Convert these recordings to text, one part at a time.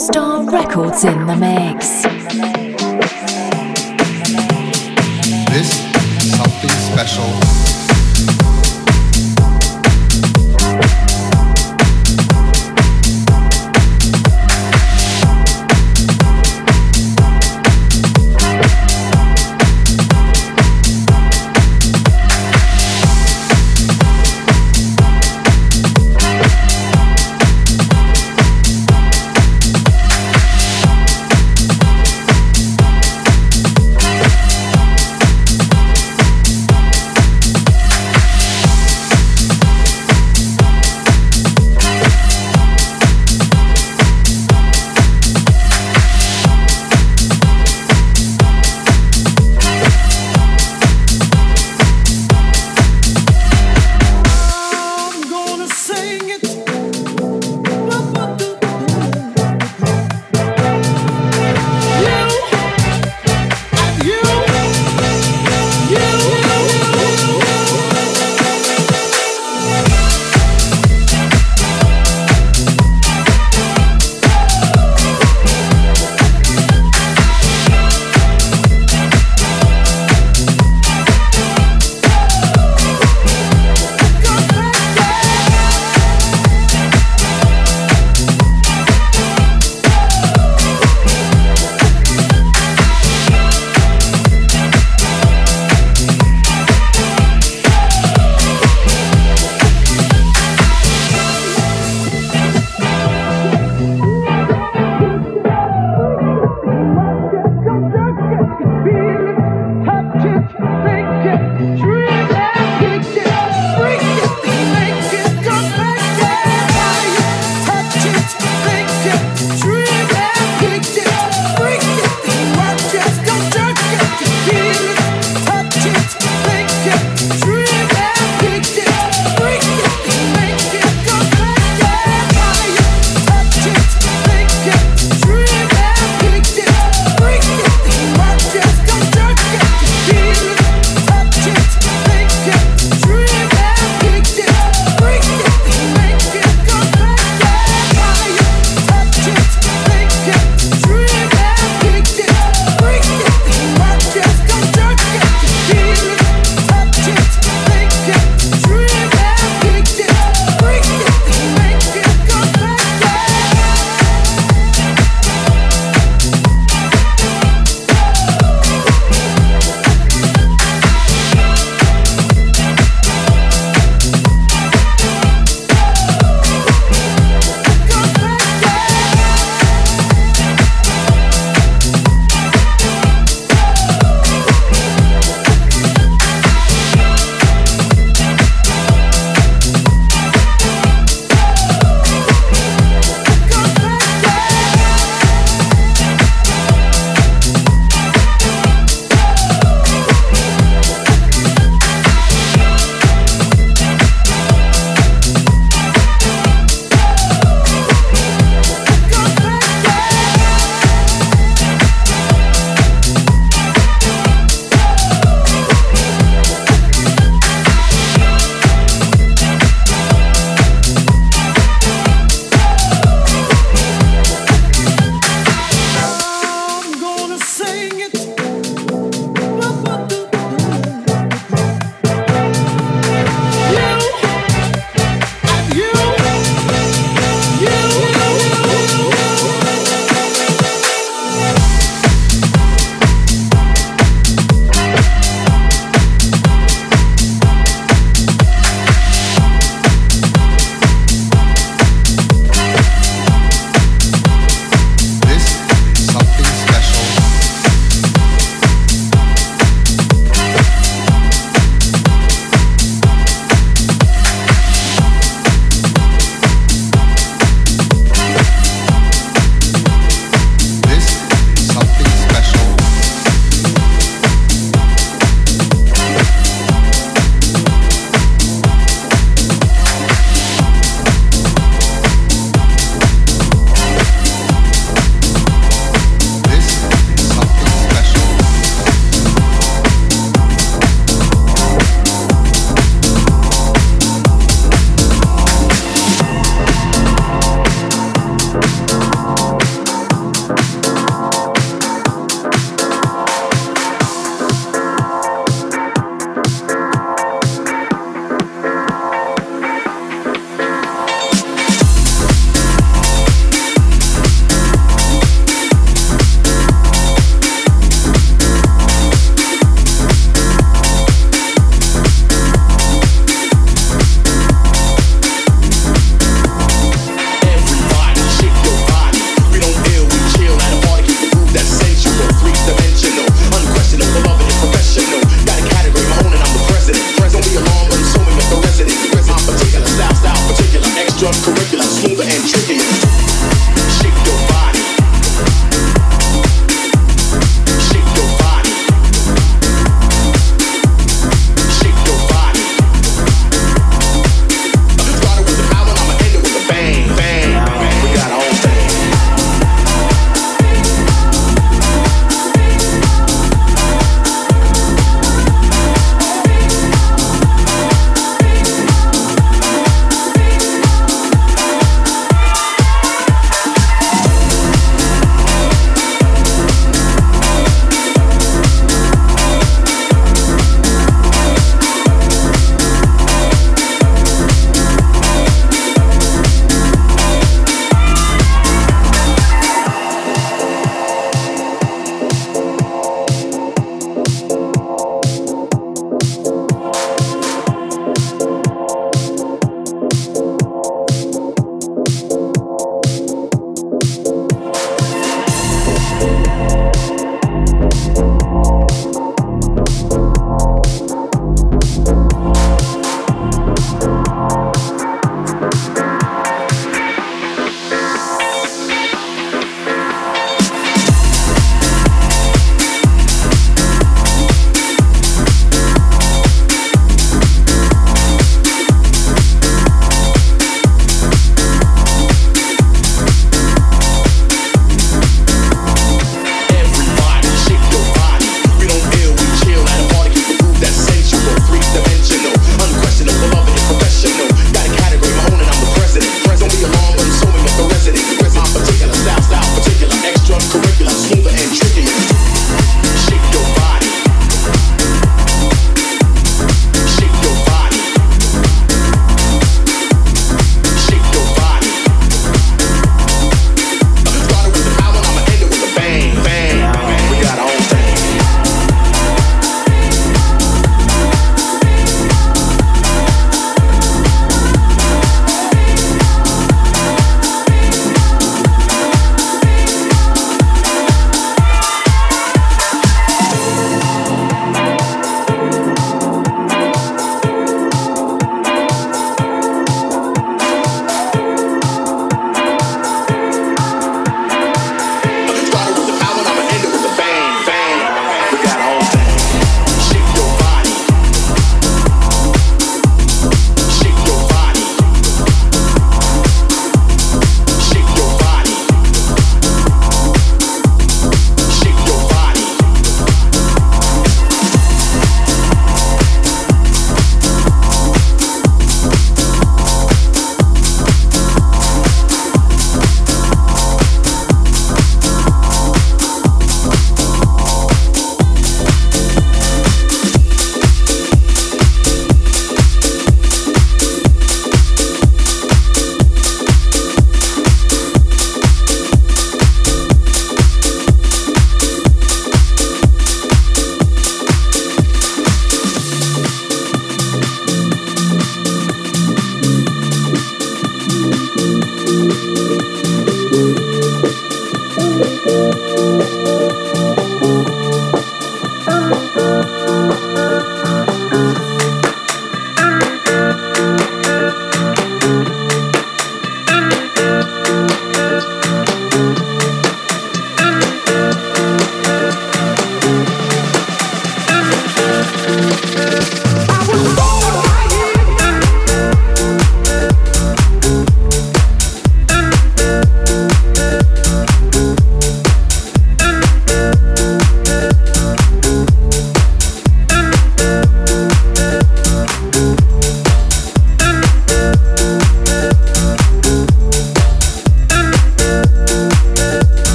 Star Records in the mix. This is something special.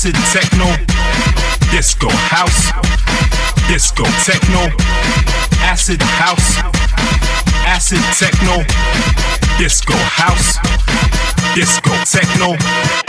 acid techno, disco house, disco techno, acid house, acid techno, disco house, disco techno.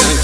you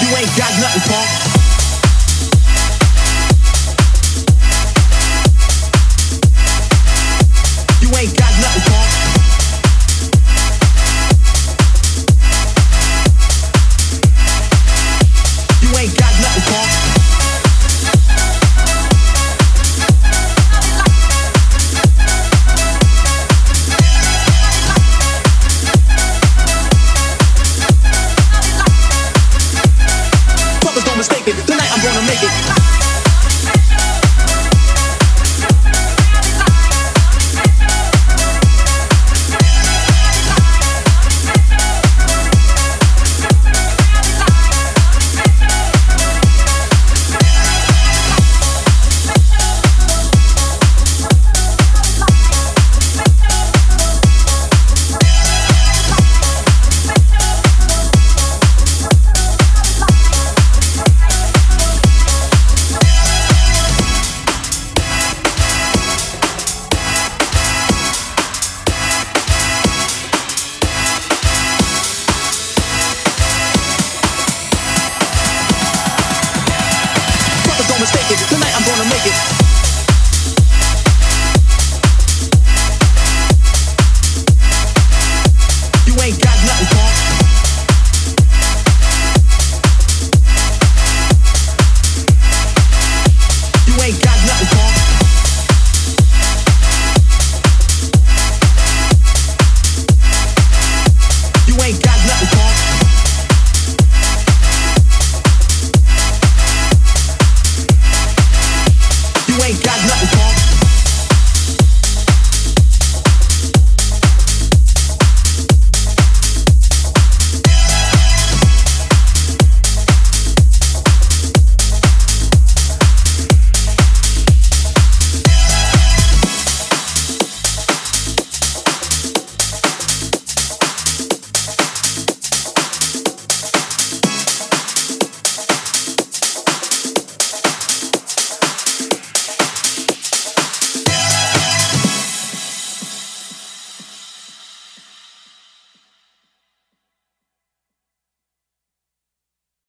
You ain't got nothing, punk.